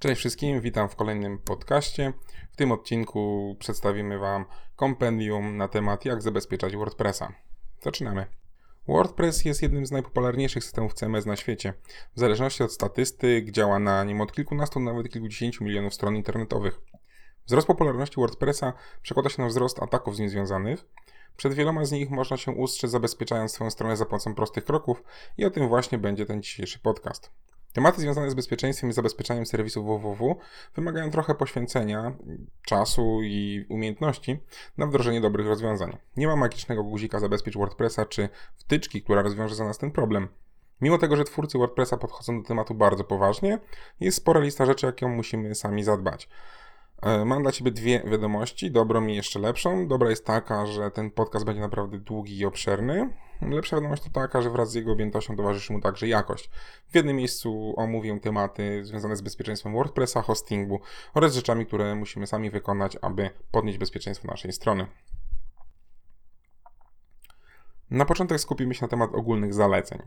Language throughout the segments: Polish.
Cześć wszystkim, witam w kolejnym podcaście. W tym odcinku przedstawimy Wam kompendium na temat jak zabezpieczać WordPressa. Zaczynamy. WordPress jest jednym z najpopularniejszych systemów CMS na świecie. W zależności od statystyk działa na nim od kilkunastu, nawet kilkudziesięciu milionów stron internetowych. Wzrost popularności WordPressa przekłada się na wzrost ataków z nim związanych. Przed wieloma z nich można się ustrzec zabezpieczając swoją stronę za pomocą prostych kroków i o tym właśnie będzie ten dzisiejszy podcast. Tematy związane z bezpieczeństwem i zabezpieczaniem serwisów www wymagają trochę poświęcenia, czasu i umiejętności na wdrożenie dobrych rozwiązań. Nie ma magicznego guzika zabezpiecz WordPressa czy wtyczki, która rozwiąże za nas ten problem. Mimo tego, że twórcy WordPressa podchodzą do tematu bardzo poważnie, jest spora lista rzeczy, jaką musimy sami zadbać. E, mam dla Ciebie dwie wiadomości, dobrą i jeszcze lepszą. Dobra jest taka, że ten podcast będzie naprawdę długi i obszerny. Lepsza wiadomość to taka, że wraz z jego objętością towarzyszy mu także jakość. W jednym miejscu omówię tematy związane z bezpieczeństwem WordPressa, hostingu oraz rzeczami, które musimy sami wykonać, aby podnieść bezpieczeństwo naszej strony. Na początek skupimy się na temat ogólnych zaleceń.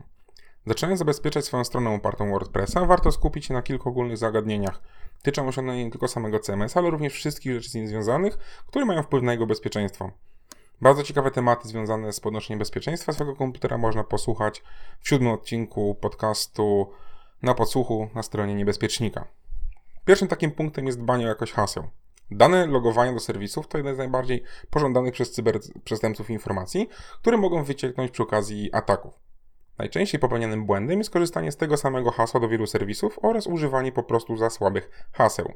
Zaczynając zabezpieczać swoją stronę opartą WordPressa, warto skupić się na kilku ogólnych zagadnieniach. Tyczą osiągnąć nie tylko samego CMS, ale również wszystkich rzeczy z nim związanych, które mają wpływ na jego bezpieczeństwo. Bardzo ciekawe tematy związane z podnoszeniem bezpieczeństwa swojego komputera można posłuchać w siódmym odcinku podcastu na podsłuchu na stronie niebezpiecznika. Pierwszym takim punktem jest dbanie o jakość haseł. Dane logowania do serwisów to jeden z najbardziej pożądanych przez cyberprzestępców informacji, które mogą wycieknąć przy okazji ataków. Najczęściej popełnianym błędem jest korzystanie z tego samego hasła do wielu serwisów oraz używanie po prostu za słabych haseł.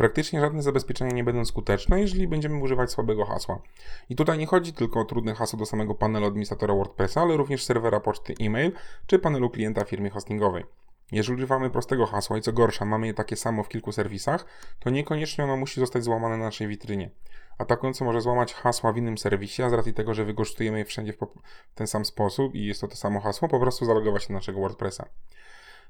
Praktycznie żadne zabezpieczenia nie będą skuteczne, jeżeli będziemy używać słabego hasła. I tutaj nie chodzi tylko o trudne hasło do samego panelu administratora WordPressa, ale również serwera poczty e-mail czy panelu klienta firmy hostingowej. Jeżeli używamy prostego hasła i co gorsza, mamy je takie samo w kilku serwisach, to niekoniecznie ono musi zostać złamane na naszej witrynie. Atakujący może złamać hasła w innym serwisie, a z racji tego, że wykorzystujemy je wszędzie w ten sam sposób i jest to to samo hasło, po prostu zalogować się do naszego WordPressa.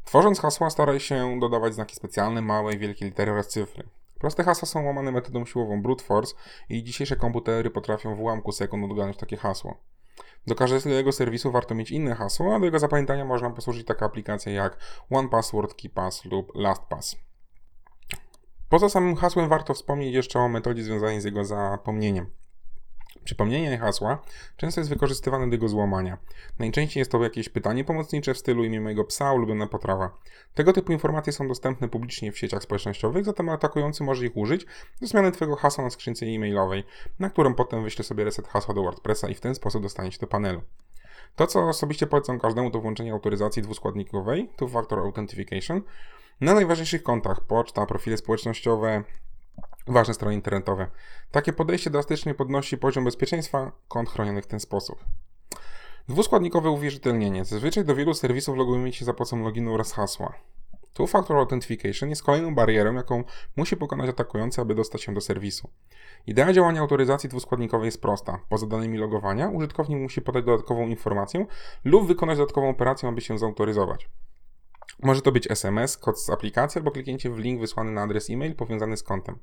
Tworząc hasła staraj się dodawać znaki specjalne, małe i wielkie litery oraz cyfry. Proste hasła są łamane metodą siłową brute force i dzisiejsze komputery potrafią w ułamku sekund odgadnąć takie hasło. Do każdego serwisu warto mieć inne hasło, a do jego zapamiętania można posłużyć taka aplikacja jak OnePassword, KeyPass lub LastPass. Poza samym hasłem warto wspomnieć jeszcze o metodzie związanej z jego zapomnieniem. Przypomnienie hasła często jest wykorzystywane do jego złamania. Najczęściej jest to jakieś pytanie pomocnicze w stylu imię mojego psa, ulubiona potrawa. Tego typu informacje są dostępne publicznie w sieciach społecznościowych, zatem atakujący może ich użyć do zmiany Twojego hasła na skrzynce e-mailowej, na którą potem wyśle sobie reset hasła do WordPressa i w ten sposób dostanie się do panelu. To, co osobiście polecam każdemu, to włączenie autoryzacji dwuskładnikowej, two-factor authentication, na najważniejszych kontach, poczta, profile społecznościowe, ważne strony internetowe. Takie podejście drastycznie podnosi poziom bezpieczeństwa kont chronionych w ten sposób. Dwuskładnikowe uwierzytelnienie. Zazwyczaj do wielu serwisów logujemy się za pomocą loginu oraz hasła. Two-Factor Authentication jest kolejną barierą, jaką musi pokonać atakujący, aby dostać się do serwisu. Idea działania autoryzacji dwuskładnikowej jest prosta. Poza danymi logowania, użytkownik musi podać dodatkową informację lub wykonać dodatkową operację, aby się zautoryzować. Może to być SMS, kod z aplikacji albo kliknięcie w link wysłany na adres e-mail powiązany z kontem.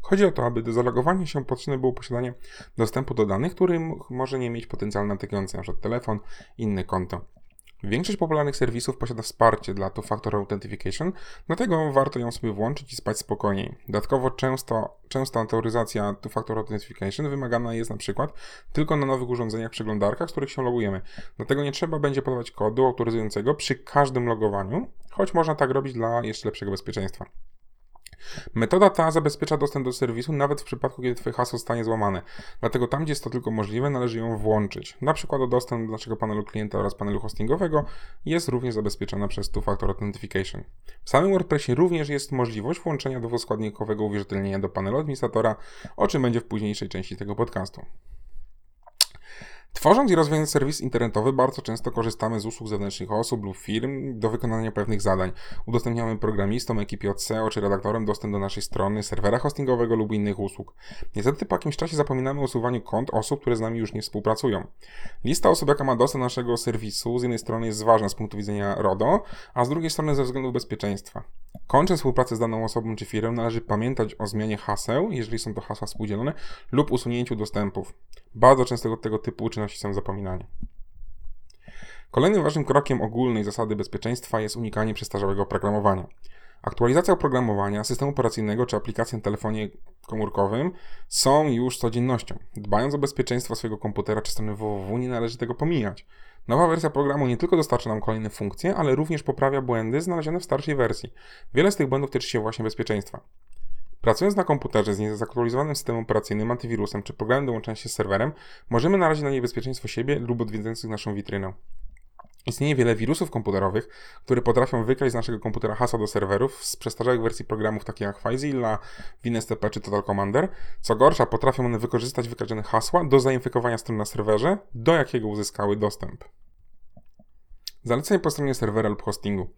Chodzi o to, aby do zalogowania się potrzebne było posiadanie dostępu do danych, który może nie mieć potencjalny atakujący, np. telefon, inne konto. Większość popularnych serwisów posiada wsparcie dla two-factor authentication, dlatego warto ją sobie włączyć i spać spokojniej. Dodatkowo często, często autoryzacja two-factor authentication wymagana jest na przykład tylko na nowych urządzeniach przeglądarkach, z których się logujemy. Dlatego nie trzeba będzie podawać kodu autoryzującego przy każdym logowaniu, choć można tak robić dla jeszcze lepszego bezpieczeństwa. Metoda ta zabezpiecza dostęp do serwisu nawet w przypadku, kiedy Twoje hasło zostanie złamane. Dlatego tam, gdzie jest to tylko możliwe, należy ją włączyć. Na przykład dostęp do naszego panelu klienta oraz panelu hostingowego jest również zabezpieczona przez Two-Factor Authentication. W samym WordPressie również jest możliwość włączenia dwuskładnikowego uwierzytelnienia do panelu administratora, o czym będzie w późniejszej części tego podcastu. Tworząc i rozwijając serwis internetowy, bardzo często korzystamy z usług zewnętrznych osób lub firm do wykonania pewnych zadań. Udostępniamy programistom, ekipie od SEO czy redaktorem dostęp do naszej strony, serwera hostingowego lub innych usług. Niestety po jakimś czasie zapominamy o usuwaniu kont osób, które z nami już nie współpracują. Lista osób, jaka ma dostęp do naszego serwisu, z jednej strony jest ważna z punktu widzenia RODO, a z drugiej strony ze względu bezpieczeństwa. Kończąc współpracę z daną osobą czy firmą, należy pamiętać o zmianie haseł, jeżeli są to hasła współdzielone, lub usunięciu dostępów. Bardzo często tego typu czynności są zapominane. Kolejnym ważnym krokiem ogólnej zasady bezpieczeństwa jest unikanie przestarzałego oprogramowania. Aktualizacja oprogramowania systemu operacyjnego czy aplikacji na telefonie komórkowym są już codziennością. Dbając o bezpieczeństwo swojego komputera czy strony www nie należy tego pomijać. Nowa wersja programu nie tylko dostarcza nam kolejne funkcje, ale również poprawia błędy znalezione w starszej wersji. Wiele z tych błędów tyczy się właśnie bezpieczeństwa. Pracując na komputerze z niezaktualizowanym systemem operacyjnym, antywirusem czy programem do łączenia się z serwerem, możemy narazić na niebezpieczeństwo siebie lub odwiedzających naszą witrynę. Istnieje wiele wirusów komputerowych, które potrafią wykraść z naszego komputera hasła do serwerów z przestarzałych wersji programów takich jak FileZilla, WinSTP czy Total Commander. Co gorsza, potrafią one wykorzystać wykradzione hasła do zainfekowania stron na serwerze, do jakiego uzyskały dostęp. Zalecenie po stronie serwera lub hostingu.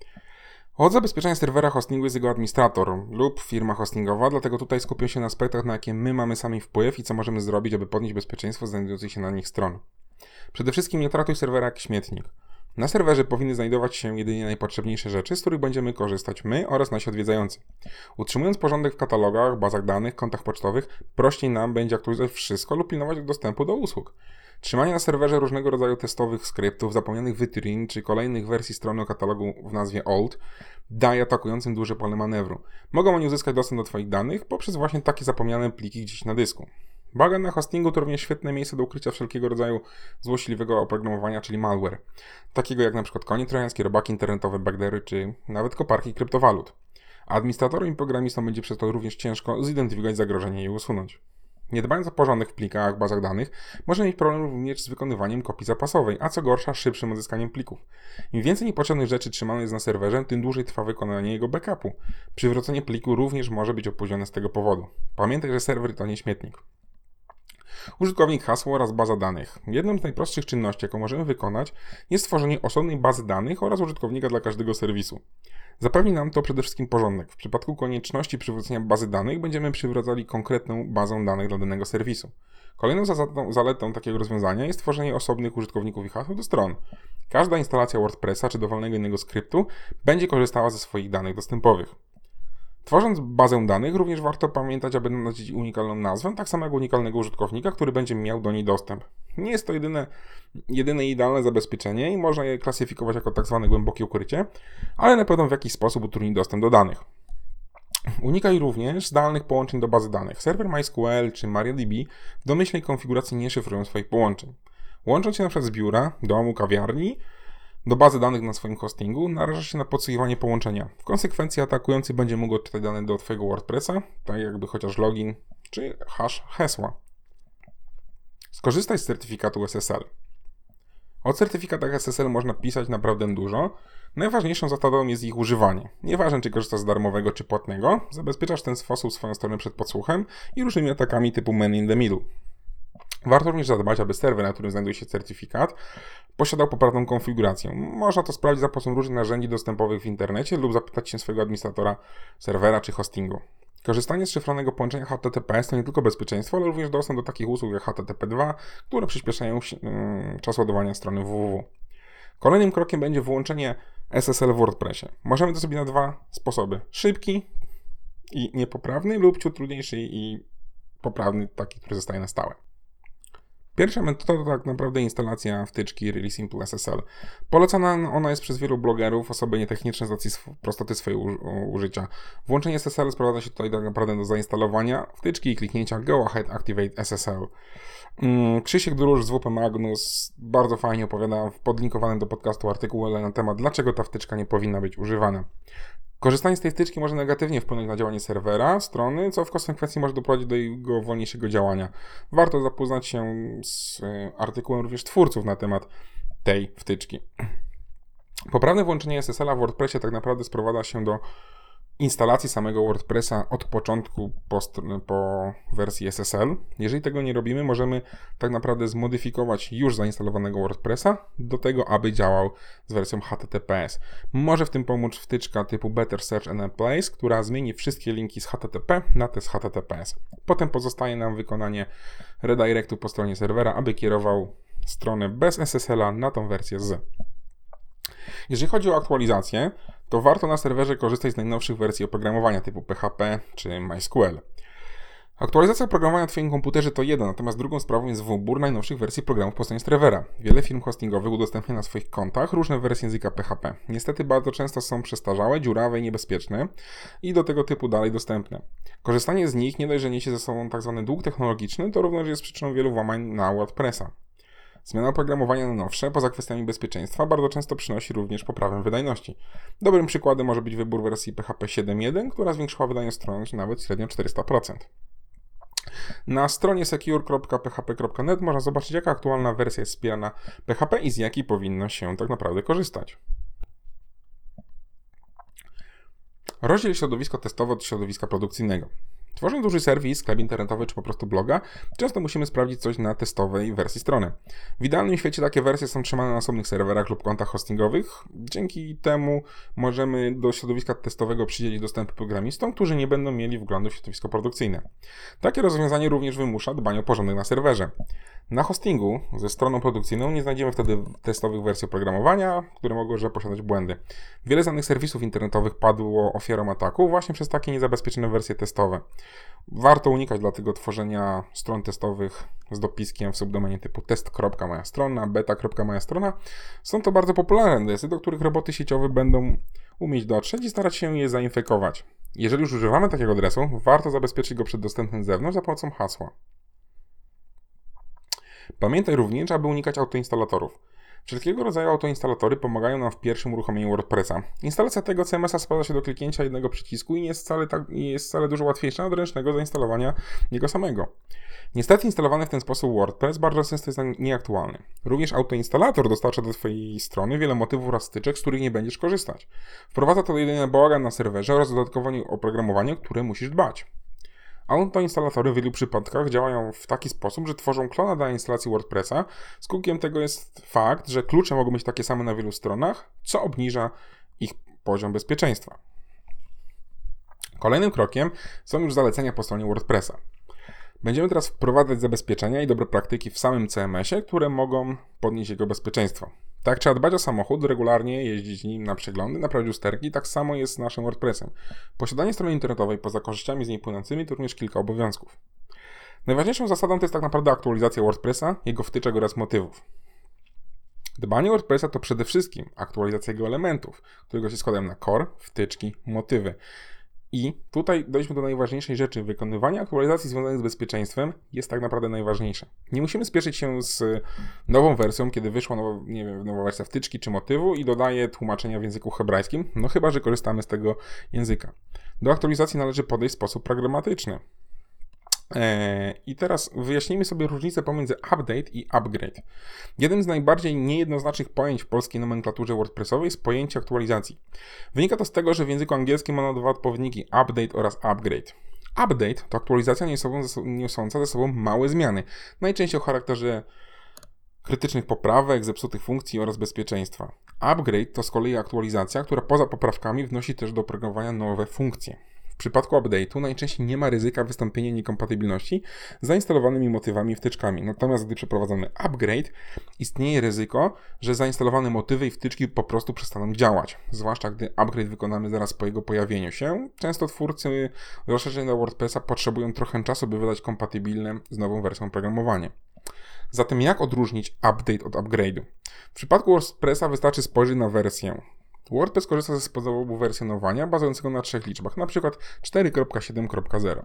Od zabezpieczenia serwera hostingu jest jego administrator lub firma hostingowa, dlatego tutaj skupię się na aspektach, na jakie my mamy sami wpływ i co możemy zrobić, aby podnieść bezpieczeństwo znajdujących się na nich stron. Przede wszystkim nie traktuj serwera jak śmietnik. Na serwerze powinny znajdować się jedynie najpotrzebniejsze rzeczy, z których będziemy korzystać my oraz nasi odwiedzający. Utrzymując porządek w katalogach, bazach danych, kontach pocztowych, prościej nam będzie aktualizować wszystko lub pilnować dostępu do usług. Trzymanie na serwerze różnego rodzaju testowych skryptów, zapomnianych wytrin czy kolejnych wersji strony o katalogu w nazwie old daje atakującym duże pole manewru. Mogą oni uzyskać dostęp do Twoich danych poprzez właśnie takie zapomniane pliki gdzieś na dysku. Bagan na hostingu to również świetne miejsce do ukrycia wszelkiego rodzaju złośliwego oprogramowania, czyli malware. Takiego jak np. konie trojańskie, robaki internetowe, bagdery czy nawet koparki kryptowalut. Administratorom i programistom będzie przez to również ciężko zidentyfikować zagrożenie i je usunąć. Nie dbając o porządek w plikach, bazach danych, może mieć problem również z wykonywaniem kopii zapasowej, a co gorsza, szybszym odyskaniem plików. Im więcej niepotrzebnych rzeczy trzymane jest na serwerze, tym dłużej trwa wykonanie jego backupu. Przywrócenie pliku również może być opóźnione z tego powodu. Pamiętaj, że serwer to nie śmietnik. Użytkownik hasło oraz baza danych. Jedną z najprostszych czynności, jaką możemy wykonać, jest stworzenie osobnej bazy danych oraz użytkownika dla każdego serwisu. Zapewni nam to przede wszystkim porządek. W przypadku konieczności przywrócenia bazy danych będziemy przywracali konkretną bazę danych dla danego serwisu. Kolejną zaletą, zaletą takiego rozwiązania jest tworzenie osobnych użytkowników i haseł do stron. Każda instalacja WordPressa czy dowolnego innego skryptu będzie korzystała ze swoich danych dostępowych. Tworząc bazę danych, również warto pamiętać, aby nadać unikalną nazwę, tak samo jak unikalnego użytkownika, który będzie miał do niej dostęp. Nie jest to jedyne, jedyne idealne zabezpieczenie i można je klasyfikować jako tak zwane głębokie ukrycie, ale na pewno w jakiś sposób utrudni dostęp do danych. Unikaj również zdalnych połączeń do bazy danych. Serwer MySQL czy MariaDB w domyślnej konfiguracji nie szyfrują swoich połączeń. Łącząc się np. z biura, domu, kawiarni, do bazy danych na swoim hostingu, narażasz się na podsłuchiwanie połączenia. W konsekwencji atakujący będzie mógł odczytać dane do Twojego WordPressa, tak jakby chociaż login czy hash hasła. Skorzystaj z certyfikatu SSL. O certyfikatach SSL można pisać naprawdę dużo. Najważniejszą zasadą jest ich używanie. Nieważne, czy korzystasz z darmowego czy płatnego, zabezpieczasz w ten sposób swoją stronę przed podsłuchem i różnymi atakami typu man in the middle. Warto również zadbać, aby serwer, na którym znajduje się certyfikat, posiadał poprawną konfigurację. Można to sprawdzić za pomocą różnych narzędzi dostępowych w internecie lub zapytać się swojego administratora serwera czy hostingu. Korzystanie z szyfrowanego połączenia HTTPS to nie tylko bezpieczeństwo, ale również dostęp do takich usług jak HTTP2, które przyspieszają mm, czas ładowania strony www. Kolejnym krokiem będzie włączenie SSL w WordPressie. Możemy to zrobić na dwa sposoby. Szybki i niepoprawny lub ciut trudniejszy i poprawny, taki, który zostaje na stałe. Pierwsza metoda to tak naprawdę instalacja wtyczki Really Simple SSL. Polecana ona jest przez wielu blogerów, osoby nietechniczne z racji prostoty swojego użycia. Włączenie SSL sprowadza się tutaj tak naprawdę do zainstalowania wtyczki i kliknięcia Go Ahead Activate SSL. Mm, Krzysiek Druż z WP Magnus bardzo fajnie opowiada w podlinkowanym do podcastu artykule na temat, dlaczego ta wtyczka nie powinna być używana. Korzystanie z tej wtyczki może negatywnie wpłynąć na działanie serwera, strony, co w konsekwencji może doprowadzić do jego wolniejszego działania. Warto zapoznać się z e, artykułem również twórców na temat tej wtyczki. Poprawne włączenie SSL-a w WordPressie tak naprawdę sprowadza się do instalacji samego WordPressa od początku po, po, wersji SSL. Jeżeli tego nie robimy, możemy tak naprawdę zmodyfikować już zainstalowanego WordPressa do tego, aby działał z wersją HTTPS. Może w tym pomóc wtyczka typu Better Search and Place, która zmieni wszystkie linki z HTTP na te z HTTPS. Potem pozostaje nam wykonanie redirectu po stronie serwera, aby kierował stronę bez SSL-a na tą wersję z. Jeżeli chodzi o aktualizację, to warto na serwerze korzystać z najnowszych wersji oprogramowania typu PHP czy MySQL. Aktualizacja oprogramowania na Twoim komputerze to jedna, natomiast drugą sprawą jest wybór najnowszych wersji programów po stronie serwera. Wiele firm hostingowych udostępnia na swoich kontach różne wersje języka PHP. Niestety bardzo często są przestarzałe, dziurawe i niebezpieczne i do tego typu dalej dostępne. Korzystanie z nich nie dość, że niesie ze sobą tzw. Tak dług technologiczny, to również jest przyczyną wielu włamań na WordPressa. Zmiana oprogramowania na nowsze, poza kwestiami bezpieczeństwa, bardzo często przynosi również poprawę wydajności. Dobrym przykładem może być wybór wersji PHP 7.1, która zwiększyła wydajność strony nawet średnio 400%. Na stronie secure.php.net można zobaczyć, jaka aktualna wersja jest wspierana PHP i z jakiej powinno się tak naprawdę korzystać. Rozdziel środowisko testowe od środowiska produkcyjnego. Tworząc duży serwis, sklep internetowy czy po prostu bloga, często musimy sprawdzić coś na testowej wersji strony. W idealnym świecie takie wersje są trzymane na osobnych serwerach lub kontach hostingowych. Dzięki temu możemy do środowiska testowego przydzielić dostęp programistom, którzy nie będą mieli wglądu w środowisko produkcyjne. Takie rozwiązanie również wymusza dbanie o porządek na serwerze. Na hostingu ze stroną produkcyjną nie znajdziemy wtedy testowych wersji oprogramowania, które mogą posiadać błędy. Wiele znanych serwisów internetowych padło ofiarą ataku właśnie przez takie niezabezpieczone wersje testowe. Warto unikać dlatego tworzenia stron testowych z dopiskiem w subdomenie typu test.moja strona, beta.moja strona. Są to bardzo popularne adresy, do których roboty sieciowe będą umieć dotrzeć i starać się je zainfekować. Jeżeli już używamy takiego adresu, warto zabezpieczyć go przed dostępem z zewnątrz za pomocą hasła. Pamiętaj również, aby unikać autoinstalatorów. Wszelkiego rodzaju autoinstalatory pomagają nam w pierwszym uruchomieniu WordPressa. Instalacja tego CMS-a sprowadza się do kliknięcia jednego przycisku i nie jest wcale, tak, jest wcale dużo łatwiejsza od ręcznego zainstalowania jego samego. Niestety instalowany w ten sposób WordPress bardzo często jest nieaktualny. Również autoinstalator dostarcza do Twojej strony wiele motywów oraz styczek, z których nie będziesz korzystać. Wprowadza to jedynie bałagan na serwerze oraz dodatkowe oprogramowanie, które musisz dbać. Autoinstalatory w wielu przypadkach działają w taki sposób, że tworzą klona dla instalacji WordPressa. Skutkiem tego jest fakt, że klucze mogą być takie same na wielu stronach, co obniża ich poziom bezpieczeństwa. Kolejnym krokiem są już zalecenia po stronie WordPressa. Będziemy teraz wprowadzać zabezpieczenia i dobre praktyki w samym CMS-ie, które mogą podnieść jego bezpieczeństwo. Tak, trzeba dbać o samochód, regularnie jeździć nim na przeglądy, naprawiać usterki, tak samo jest z naszym WordPressem. Posiadanie strony internetowej poza korzyściami z niej płynącymi to również kilka obowiązków. Najważniejszą zasadą to jest tak naprawdę aktualizacja WordPressa, jego wtyczek oraz motywów. Dbanie o WordPressa to przede wszystkim aktualizacja jego elementów, którego się składają na core, wtyczki, motywy. I tutaj dojdźmy do najważniejszej rzeczy. Wykonywanie aktualizacji związanych z bezpieczeństwem jest tak naprawdę najważniejsze. Nie musimy spieszyć się z nową wersją, kiedy wyszła nowa, nie wiem, nowa wersja wtyczki czy motywu i dodaje tłumaczenia w języku hebrajskim, no chyba, że korzystamy z tego języka. Do aktualizacji należy podejść w sposób pragmatyczny. E, I teraz wyjaśnijmy sobie różnicę pomiędzy update i upgrade. Jednym z najbardziej niejednoznacznych pojęć w polskiej nomenklaturze WordPressowej jest pojęcie aktualizacji. Wynika to z tego, że w języku angielskim mamy dwa odpowiedniki update oraz upgrade. Update to aktualizacja niosąca ze sobą małe zmiany, najczęściej o charakterze krytycznych poprawek, zepsutych funkcji oraz bezpieczeństwa. Upgrade to z kolei aktualizacja, która poza poprawkami wnosi też do oprogramowania nowe funkcje. Przypadku update'u najczęściej nie ma ryzyka wystąpienia niekompatybilności z zainstalowanymi motywami i wtyczkami. Natomiast gdy przeprowadzamy upgrade, istnieje ryzyko, że zainstalowane motywy i wtyczki po prostu przestaną działać. Zwłaszcza gdy upgrade wykonamy zaraz po jego pojawieniu się. Często twórcy rozszerzeń do WordPressa potrzebują trochę czasu, by wydać kompatybilne z nową wersją oprogramowanie. Zatem jak odróżnić update od upgrade'u? W przypadku WordPressa wystarczy spojrzeć na wersję. WordPress korzysta ze sposobu wersjonowania bazującego na trzech liczbach, np. 4.7.0.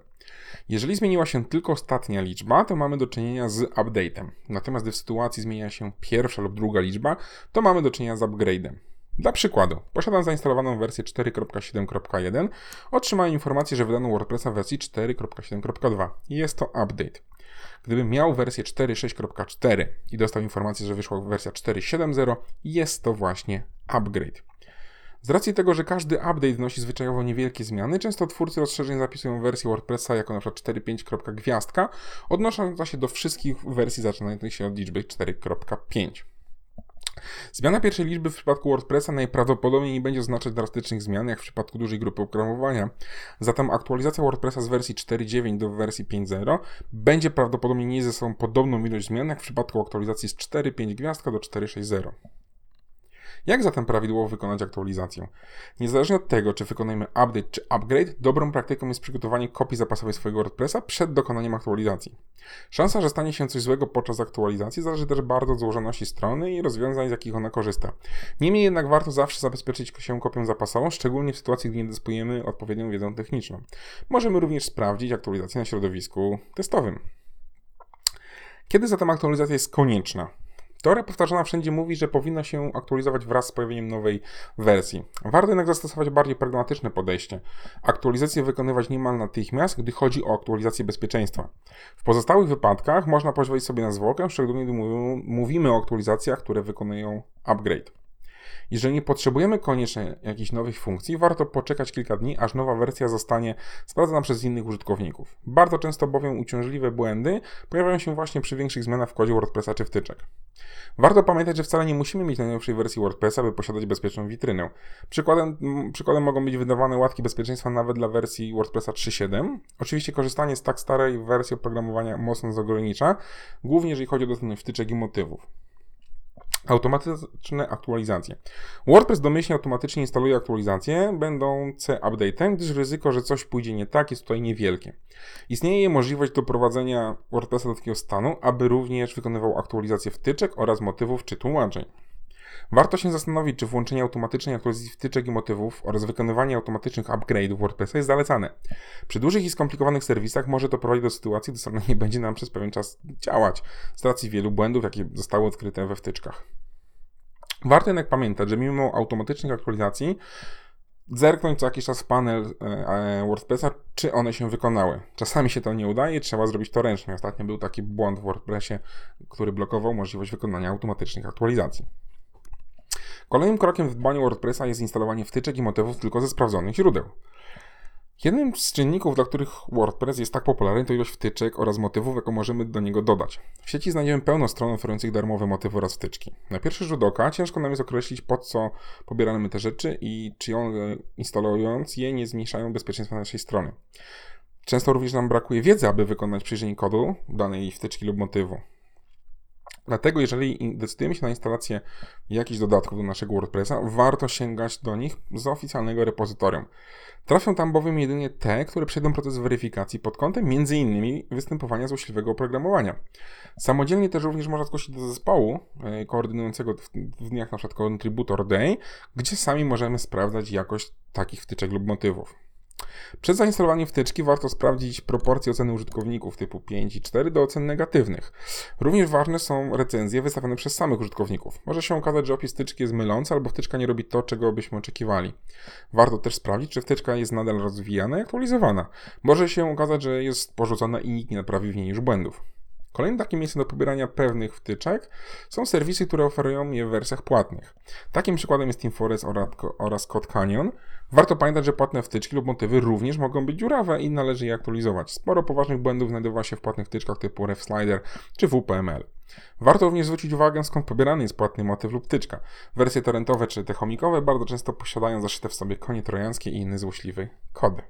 Jeżeli zmieniła się tylko ostatnia liczba, to mamy do czynienia z update'em. Natomiast gdy w sytuacji zmienia się pierwsza lub druga liczba, to mamy do czynienia z upgrade'em. Dla przykładu, posiadam zainstalowaną wersję 4.7.1, otrzymałem informację, że wydano WordPressa w wersji 4.7.2. Jest to update. Gdybym miał wersję 4.6.4 i dostał informację, że wyszła wersja 4.7.0, jest to właśnie upgrade. Z racji tego, że każdy update wnosi zwyczajowo niewielkie zmiany, często twórcy rozszerzeń zapisują wersję WordPressa jako np. 4.5. gwiazdka, odnosząca się do wszystkich wersji zaczynających się od liczby 4.5. Zmiana pierwszej liczby w przypadku WordPressa najprawdopodobniej nie będzie oznaczać drastycznych zmian, jak w przypadku dużej grupy oprogramowania. Zatem aktualizacja WordPressa z wersji 4.9 do wersji 5.0 będzie prawdopodobnie nieść ze sobą podobną ilość zmian, jak w przypadku aktualizacji z 4.5 gwiazdka do 4.6.0. Jak zatem prawidłowo wykonać aktualizację? Niezależnie od tego, czy wykonujemy update czy upgrade, dobrą praktyką jest przygotowanie kopii zapasowej swojego WordPressa przed dokonaniem aktualizacji. Szansa, że stanie się coś złego podczas aktualizacji zależy też bardzo od złożoności strony i rozwiązań, z jakich ona korzysta. Niemniej jednak warto zawsze zabezpieczyć się kopią zapasową, szczególnie w sytuacji, gdy nie dysponujemy odpowiednią wiedzą techniczną. Możemy również sprawdzić aktualizację na środowisku testowym. Kiedy zatem aktualizacja jest konieczna? Teoria powtarzana wszędzie mówi, że powinna się aktualizować wraz z pojawieniem nowej wersji. Warto jednak zastosować bardziej pragmatyczne podejście. Aktualizację wykonywać niemal natychmiast, gdy chodzi o aktualizację bezpieczeństwa. W pozostałych wypadkach można pozwolić sobie na zwłokę, szczególnie gdy mówimy o aktualizacjach, które wykonują upgrade. Jeżeli nie potrzebujemy koniecznie jakichś nowych funkcji, warto poczekać kilka dni, aż nowa wersja zostanie sprawdzona przez innych użytkowników. Bardzo często bowiem uciążliwe błędy pojawiają się właśnie przy większych zmianach w kodzie WordPressa czy wtyczek. Warto pamiętać, że wcale nie musimy mieć najnowszej wersji WordPressa, by posiadać bezpieczną witrynę. Przykładem, przykładem mogą być wydawane łatki bezpieczeństwa nawet dla wersji WordPressa 3.7. Oczywiście korzystanie z tak starej wersji oprogramowania mocno nas ogranicza, głównie jeżeli chodzi o dostępność wtyczek i motywów. Automatyczne aktualizacje. WordPress domyślnie automatycznie instaluje aktualizacje będące update'em, gdyż ryzyko, że coś pójdzie nie tak jest tutaj niewielkie. Istnieje możliwość doprowadzenia WordPressa do takiego stanu, aby również wykonywał aktualizację wtyczek oraz motywów czy tłumaczeń. Warto się zastanowić, czy włączenie automatycznej aktualizacji wtyczek i motywów oraz wykonywanie automatycznych upgrade'ów WordPressa jest zalecane. Przy dużych i skomplikowanych serwisach może to prowadzić do sytuacji, gdy strona nie będzie nam przez pewien czas działać, z racji wielu błędów, jakie zostały odkryte we wtyczkach. Warto jednak pamiętać, że mimo automatycznych aktualizacji, zerknąć co jakiś czas w panel e, e, WordPressa, czy one się wykonały. Czasami się to nie udaje, trzeba zrobić to ręcznie. Ostatnio był taki błąd w WordPressie, który blokował możliwość wykonania automatycznych aktualizacji. Kolejnym krokiem w dbaniu WordPressa jest instalowanie wtyczek i motywów tylko ze sprawdzonych źródeł. Jednym z czynników, dla których WordPress jest tak popularny, to ilość wtyczek oraz motywów, jaką możemy do niego dodać. W sieci znajdziemy pełno stron oferujących darmowe motywy oraz wtyczki. Na pierwszy rzut oka ciężko nam jest określić, po co pobieramy te rzeczy i czy one, instalując je, nie zmniejszają bezpieczeństwa naszej strony. Często również nam brakuje wiedzy, aby wykonać przejrzenie kodu danej wtyczki lub motywu. Dlatego, jeżeli decydujemy się na instalację jakichś dodatków do naszego WordPressa, warto sięgać do nich z oficjalnego repozytorium. Trafią tam bowiem jedynie te, które przejdą proces weryfikacji pod kątem m.in. występowania złośliwego oprogramowania. Samodzielnie też również można zgłosić do zespołu e, koordynującego w dniach np. Contributor Day, gdzie sami możemy sprawdzać jakość takich wtyczek lub motywów. Przed zainstalowaniem wtyczki warto sprawdzić proporcje oceny użytkowników typu 5 i 4 do ocen negatywnych. Również ważne są recenzje wystawione przez samych użytkowników. Może się okazać, że opis wtyczki jest mylący albo wtyczka nie robi to, czego byśmy oczekiwali. Warto też sprawdzić, czy wtyczka jest nadal rozwijana i aktualizowana. Może się okazać, że jest porzucona i nikt nie naprawi w niej już błędów. Kolejnym takim miejscem do pobierania pewnych wtyczek są serwisy, które oferują je w wersjach płatnych. Takim przykładem jest TeamForest oraz Code Canyon. Warto pamiętać, że płatne wtyczki lub motywy również mogą być dziurawe i należy je aktualizować. Sporo poważnych błędów znajdowa się w płatnych wtyczkach typu RefSlider czy WPML. Warto również zwrócić uwagę, skąd pobierany jest płatny motyw lub wtyczka. Wersje torrentowe czy te chomikowe bardzo często posiadają zaszyte w sobie konie trojańskie i inne złośliwe kody.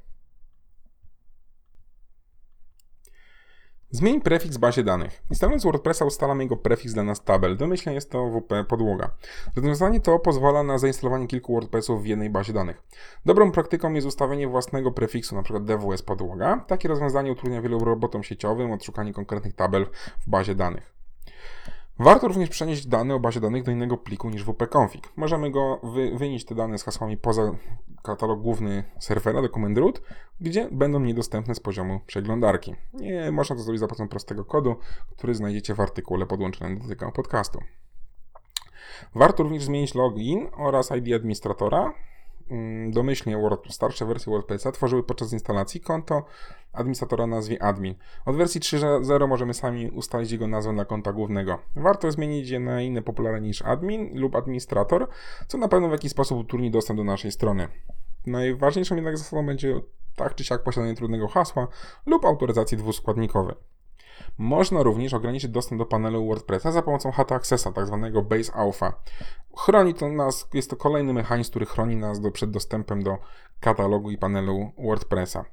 Zmień prefiks w bazie danych. Instalując WordPressa ustalamy jego prefiks dla nas tabel. Domyślnie jest to WP podłoga. Rozwiązanie to pozwala na zainstalowanie kilku WordPressów w jednej bazie danych. Dobrą praktyką jest ustawienie własnego prefiksu, np. dws podłoga. Takie rozwiązanie utrudnia wielu robotom sieciowym odszukanie konkretnych tabel w bazie danych. Warto również przenieść dane o bazie danych do innego pliku niż wp-config. Możemy go wy, wynieść te dane z hasłami poza katalog główny serwera do command root, gdzie będą niedostępne z poziomu przeglądarki. Nie można to zrobić za pomocą prostego kodu, który znajdziecie w artykule podłączonym do tego podcastu. Warto również zmienić login oraz ID administratora, domyślnie Word, starsze wersje WordPressa tworzyły podczas instalacji konto administratora o nazwie admin. Od wersji 3.0 możemy sami ustalić jego nazwę dla konta głównego. Warto zmienić je na inne popularne niż admin lub administrator, co na pewno w jakiś sposób utrudni dostęp do naszej strony. Najważniejszą jednak zasadą będzie tak czy siak posiadanie trudnego hasła lub autoryzacji dwuskładnikowej. Można również ograniczyć dostęp do panelu WordPressa za pomocą HT Accessa, tzw. Tak Base Alpha. Chroni to nas, jest to kolejny mechanizm, który chroni nas do, przed dostępem do katalogu i panelu WordPressa.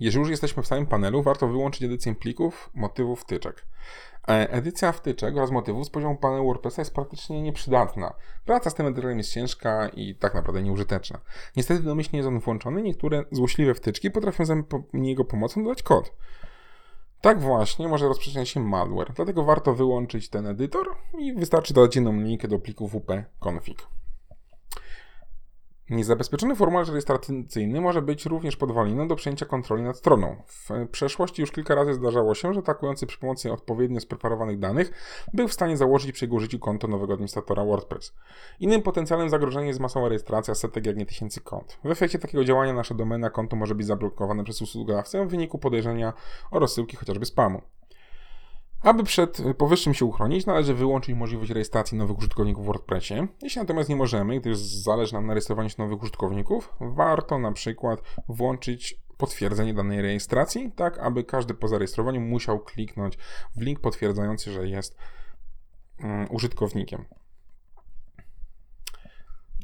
Jeżeli już jesteśmy w samym panelu, warto wyłączyć edycję plików, motywów, wtyczek. E, edycja wtyczek oraz motywów z poziomu panelu WordPressa jest praktycznie nieprzydatna. Praca z tym edytorem jest ciężka i tak naprawdę nieużyteczna. Niestety domyślnie jest on włączony, niektóre złośliwe wtyczki potrafią za jego pomocą dodać kod. Tak właśnie może rozprzestrzeniać się malware, dlatego warto wyłączyć ten edytor i wystarczy dodać jedną linijkę do pliku wp-config. Niezabezpieczony formularz rejestracyjny może być również podwaliną do przejęcia kontroli nad stroną. W przeszłości już kilka razy zdarzało się, że atakujący przy pomocy odpowiednio spreparowanych danych był w stanie założyć przy jego użyciu konto nowego administratora WordPress. Innym potencjalnym zagrożeniem jest masowa rejestracja setek, jak nie tysięcy kont. W efekcie takiego działania nasza domena konto może być zablokowane przez usługodawcę w wyniku podejrzenia o rozsyłki chociażby spamu. Aby przed powyższym się uchronić, należy wyłączyć możliwość rejestracji nowych użytkowników w WordPressie. Jeśli natomiast nie możemy, gdyż zależy nam na rejestrowaniu się nowych użytkowników, warto na przykład włączyć potwierdzenie danej rejestracji, tak aby każdy po zarejestrowaniu musiał kliknąć w link potwierdzający, że jest um, użytkownikiem.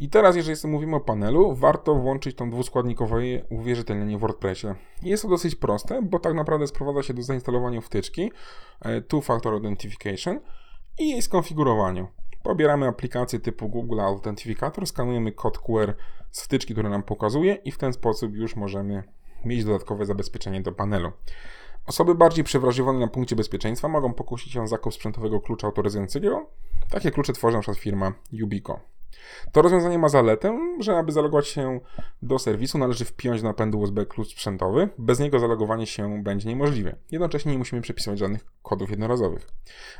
I teraz, jeżeli mówimy o panelu, warto włączyć tą dwuskładnikowe uwierzytelnienie w WordPressie. Jest to dosyć proste, bo tak naprawdę sprowadza się do zainstalowania wtyczki e, Two Factor Authentication i jej skonfigurowaniu. Pobieramy aplikację typu Google Authenticator, skanujemy kod QR z wtyczki, który nam pokazuje i w ten sposób już możemy mieć dodatkowe zabezpieczenie do panelu. Osoby bardziej przewrażliwione na punkcie bezpieczeństwa mogą pokusić się o zakup sprzętowego klucza autoryzującego. Takie klucze tworzy np. firma Ubico. To rozwiązanie ma zaletę, że aby zalogować się do serwisu należy wpiąć do napędu USB klucz sprzętowy. Bez niego zalogowanie się będzie niemożliwe. Jednocześnie nie musimy przepisywać żadnych kodów jednorazowych.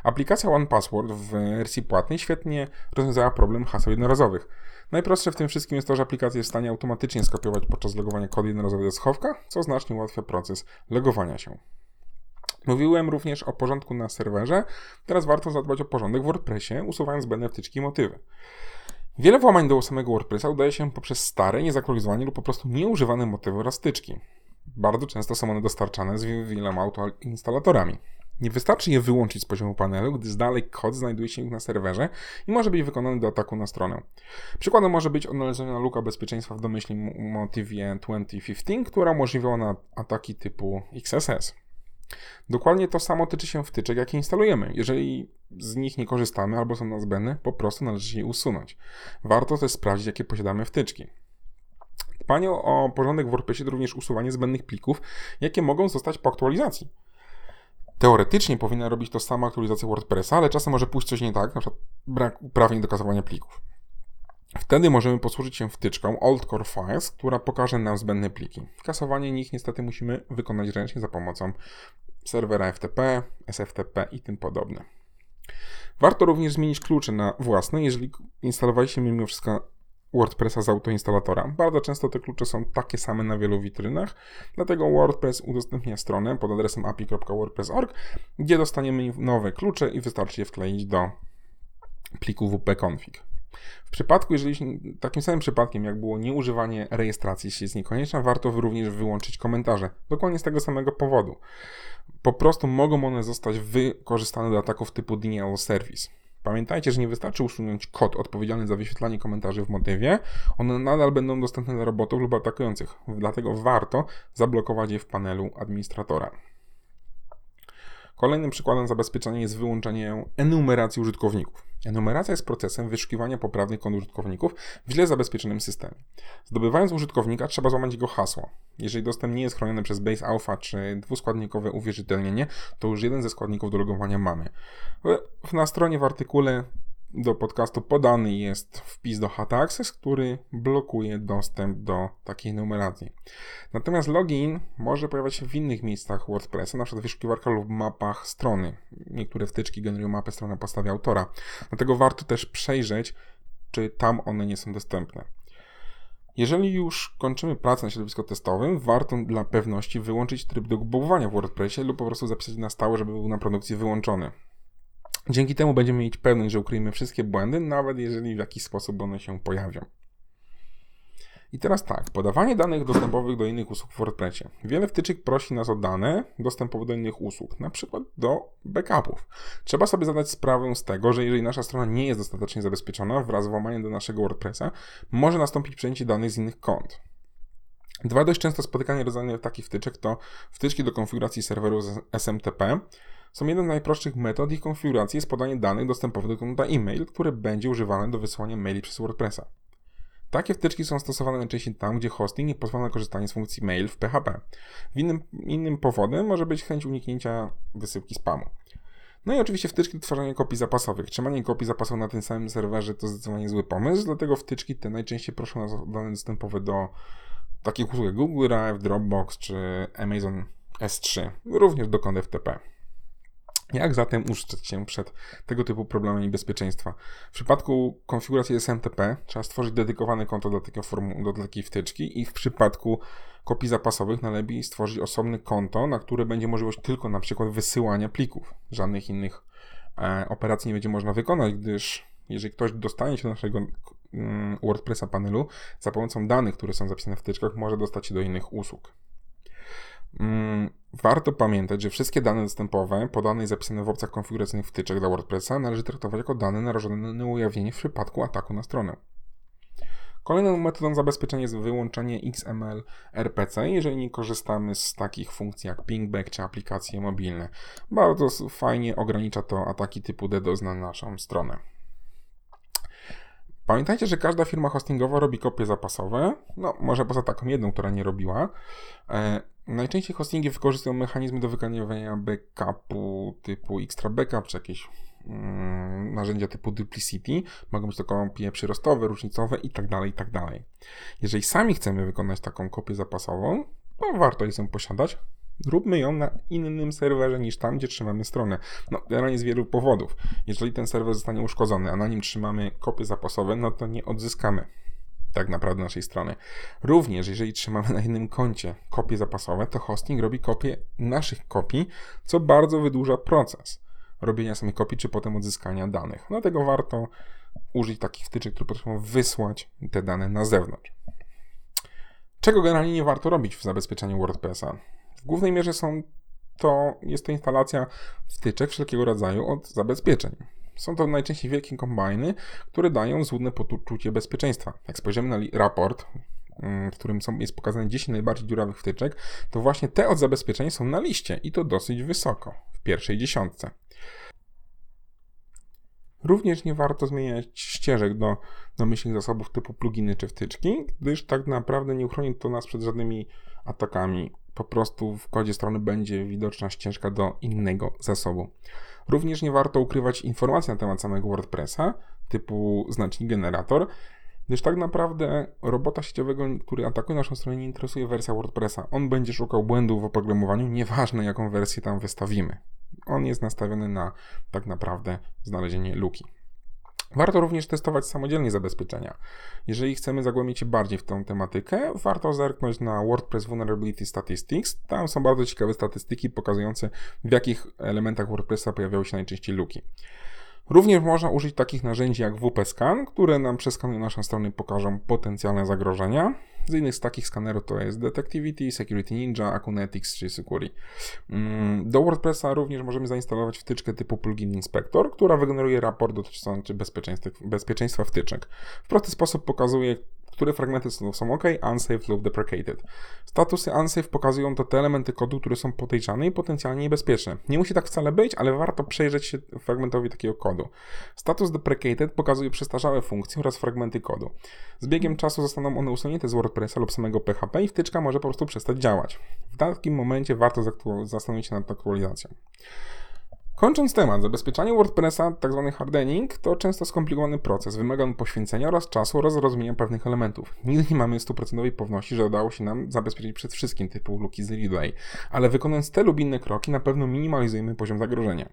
Aplikacja OnePassword w wersji płatnej świetnie rozwiązała problem haseł jednorazowych. Najprostsze w tym wszystkim jest to, że aplikacja jest w stanie automatycznie skopiować podczas logowania kod jednorazowy do schowka, co znacznie ułatwia proces logowania się. Mówiłem również o porządku na serwerze, teraz warto zadbać o porządek w WordPressie, usuwając zbędne wtyczki i motywy. Wiele włamań do samego WordPressa udaje się poprzez stare, niezaktualizowane lub po prostu nieużywane motywy oraz styczki. Bardzo często są one dostarczane z wieloma autoinstalatorami. Nie wystarczy je wyłączyć z poziomu panelu, gdyż dalej kod znajduje się na serwerze i może być wykonany do ataku na stronę. Przykładem może być odnaleziona luka bezpieczeństwa w domyślnym motywie 2015, która umożliwiała ataki typu XSS. Dokładnie to samo tyczy się wtyczek, jakie instalujemy. Jeżeli z nich nie korzystamy albo są nam zbędne, po prostu należy je usunąć. Warto też sprawdzić, jakie posiadamy wtyczki. Dbanie o porządek w WordPressie to również usuwanie zbędnych plików, jakie mogą zostać po aktualizacji. Teoretycznie powinna robić to sama aktualizacja WordPressa, ale czasem może pójść coś nie tak, przykład brak uprawnień do kasowania plików. Wtedy możemy posłużyć się wtyczką Old Core Files, która pokaże nam zbędne pliki. Kasowanie nich niestety musimy wykonać ręcznie za pomocą serwera FTP, SFTP i tym podobne. Warto również zmienić klucze na własne, jeżeli instalowaliście mimo wszystko WordPressa z autoinstalatora. Bardzo często te klucze są takie same na wielu witrynach, dlatego WordPress udostępnia stronę pod adresem api.wordpress.org, gdzie dostaniemy nowe klucze i wystarczy je wkleić do pliku wp-config. W przypadku, jeżeli takim samym przypadkiem, jak było nieużywanie rejestracji, jeśli jest niekonieczna, warto również wyłączyć komentarze. Dokładnie z tego samego powodu. Po prostu mogą one zostać wykorzystane do ataków typu denial service. Pamiętajcie, że nie wystarczy usunąć kod odpowiedzialny za wyświetlanie komentarzy w motywie, one nadal będą dostępne dla robotów lub atakujących, dlatego warto zablokować je w panelu administratora. Kolejnym przykładem zabezpieczenia jest wyłączenie enumeracji użytkowników. Enumeracja jest procesem wyszukiwania poprawnych kont użytkowników w źle zabezpieczonym systemie. Zdobywając użytkownika, trzeba złamać jego hasło. Jeżeli dostęp nie jest chroniony przez Base Alpha czy dwuskładnikowe uwierzytelnienie, to już jeden ze składników do logowania mamy. Na stronie w artykule do podcastu podany jest wpis do HAT Access, który blokuje dostęp do takiej numeracji. Natomiast login może pojawiać się w innych miejscach WordPressa, np. w wyszukiwarkach lub mapach strony. Niektóre wtyczki generują mapę strony na podstawie autora. Dlatego warto też przejrzeć, czy tam one nie są dostępne. Jeżeli już kończymy pracę na środowisku testowym, warto dla pewności wyłączyć tryb do bugowania w WordPressie lub po prostu zapisać na stałe, żeby był na produkcji wyłączony. Dzięki temu będziemy mieć pewność, że ukryjemy wszystkie błędy, nawet jeżeli w jakiś sposób one się pojawią. I teraz tak, podawanie danych dostępowych do innych usług w WordPressie. Wiele wtyczek prosi nas o dane dostępowe do innych usług, na przykład do backupów. Trzeba sobie zadać sprawę z tego, że jeżeli nasza strona nie jest dostatecznie zabezpieczona wraz z włamaniem do naszego WordPressa, może nastąpić przejęcie danych z innych kont. Dwa dość często spotykane rodzaje takich wtyczek to wtyczki do konfiguracji serweru z SMTP. Są jedną z najprostszych metod ich konfiguracji jest podanie danych dostępowych do konta e-mail, które będzie używane do wysyłania maili przez WordPressa. Takie wtyczki są stosowane najczęściej tam, gdzie hosting nie pozwala na korzystanie z funkcji mail w PHP. Innym, innym powodem może być chęć uniknięcia wysyłki spamu. No i oczywiście wtyczki do tworzenia kopii zapasowych. Trzymanie kopii zapasowych na tym samym serwerze to zdecydowanie zły pomysł, dlatego wtyczki te najczęściej proszą nas o dane dostępowe do takich usług jak Google Drive, Dropbox czy Amazon S3, również do kont FTP. Jak zatem ustrzec się przed tego typu problemami bezpieczeństwa? W przypadku konfiguracji SMTP trzeba stworzyć dedykowane konto do takiej, formu, do takiej wtyczki i w przypadku kopii zapasowych najlepiej stworzyć osobne konto, na które będzie możliwość tylko na przykład wysyłania plików. Żadnych innych e, operacji nie będzie można wykonać, gdyż jeżeli ktoś dostanie się do naszego mm, WordPressa panelu za pomocą danych, które są zapisane w wtyczkach, może dostać się do innych usług. Mm, warto pamiętać, że wszystkie dane dostępowe, podane i zapisane w opcjach konfiguracyjnych wtyczek dla WordPressa należy traktować jako dane narażone na ujawnienie w przypadku ataku na stronę. Kolejną metodą zabezpieczenia jest wyłączenie XML RPC, jeżeli nie korzystamy z takich funkcji jak pingback czy aplikacje mobilne. Bardzo fajnie ogranicza to ataki typu DDoS na naszą stronę. Pamiętajcie, że każda firma hostingowa robi kopie zapasowe, no może poza taką jedną, która nie robiła. E, najczęściej hostingi wykorzystują mechanizmy do wykonywania backupu typu extra backup czy jakieś mm, narzędzia typu duplicity. Mogą być to kopie przyrostowe, różnicowe itd., tak itd. Tak Jeżeli sami chcemy wykonać taką kopię zapasową, to warto ją posiadać, Róbmy ją na innym serwerze niż tam, gdzie trzymamy stronę. No, generalnie z wielu powodów. Jeżeli ten serwer zostanie uszkodzony, a na nim trzymamy kopie zapasowe, no to nie odzyskamy tak naprawdę naszej strony. Również, jeżeli trzymamy na jednym koncie kopie zapasowe, to hosting robi kopie naszych kopii, co bardzo wydłuża proces robienia samych kopii, czy potem odzyskania danych. Dlatego warto użyć takich wtyczek, które potrafią wysłać te dane na zewnątrz. Czego generalnie nie warto robić w zabezpieczeniu WordPressa? W głównej mierze są to, jest to instalacja wtyczek wszelkiego rodzaju od zabezpieczeń. Są to najczęściej wielkie kombajny, które dają złudne poczucie bezpieczeństwa. Jak spojrzymy na raport, mm, w którym są, jest pokazane 10 najbardziej dziurawych wtyczek, to właśnie te od zabezpieczeń są na liście i to dosyć wysoko, w pierwszej dziesiątce. Również nie warto zmieniać ścieżek do domyślnych zasobów typu pluginy czy wtyczki, gdyż tak naprawdę nie uchroni to nas przed żadnymi atakami po prostu w kodzie strony będzie widoczna ścieżka do innego zasobu. Również nie warto ukrywać informacji na temat samego WordPressa, typu znacznik generator, gdyż tak naprawdę robota sieciowego, który atakuje naszą stronę, nie interesuje wersja WordPressa. On będzie szukał błędów w oprogramowaniu, nieważne jaką wersję tam wystawimy. On jest nastawiony na tak naprawdę znalezienie luki. Warto również testować samodzielnie zabezpieczenia. Jeżeli chcemy zagłębić się bardziej w tę tematykę, warto zerknąć na WordPress Vulnerability Statistics. Tam są bardzo ciekawe statystyki pokazujące, w jakich elementach WordPressa pojawiały się najczęściej luki. Również można użyć takich narzędzi jak WP-Scan, które nam przeskanują naszą stronę i pokażą potencjalne zagrożenia. Z innych z takich skanerów to jest Detectivity, Security Ninja, Acunetics czy Sucuri. Mm, do WordPressa również możemy zainstalować wtyczkę typu Plugin Inspector, która wygeneruje raport dotyczący bezpieczeństwa, bezpieczeństwa wtyczek. W prosty sposób pokazuje, które fragmenty są OK, unsafe lub deprecated. Statusy unsafe pokazują to te elementy kodu, które są podejrzane i potencjalnie niebezpieczne. Nie musi tak wcale być, ale warto przejrzeć się fragmentowi takiego kodu. Status deprecated pokazuje przestarzałe funkcje oraz fragmenty kodu. Z biegiem czasu zostaną one usunięte z WordPressa lub samego PHP i wtyczka może po prostu przestać działać. W takim momencie warto zastanowić się nad aktualizacją. Kończąc temat, zabezpieczanie WordPressa, tzw. Tak hardening, to często skomplikowany proces, wymaga on poświęcenia oraz czasu oraz zrozumienia pewnych elementów. Nigdy nie mamy stuprocentowej pewności, że udało się nam zabezpieczyć przed wszystkim typu luki z relay, ale wykonując te lub inne kroki, na pewno minimalizujemy poziom zagrożenia.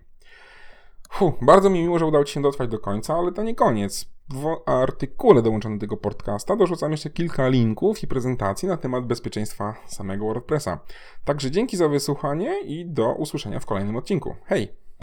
Fuh, bardzo mi miło, że udało Ci się dotrwać do końca, ale to nie koniec. W artykule dołączonym do tego podcasta dorzucam jeszcze kilka linków i prezentacji na temat bezpieczeństwa samego WordPressa. Także dzięki za wysłuchanie i do usłyszenia w kolejnym odcinku. Hej!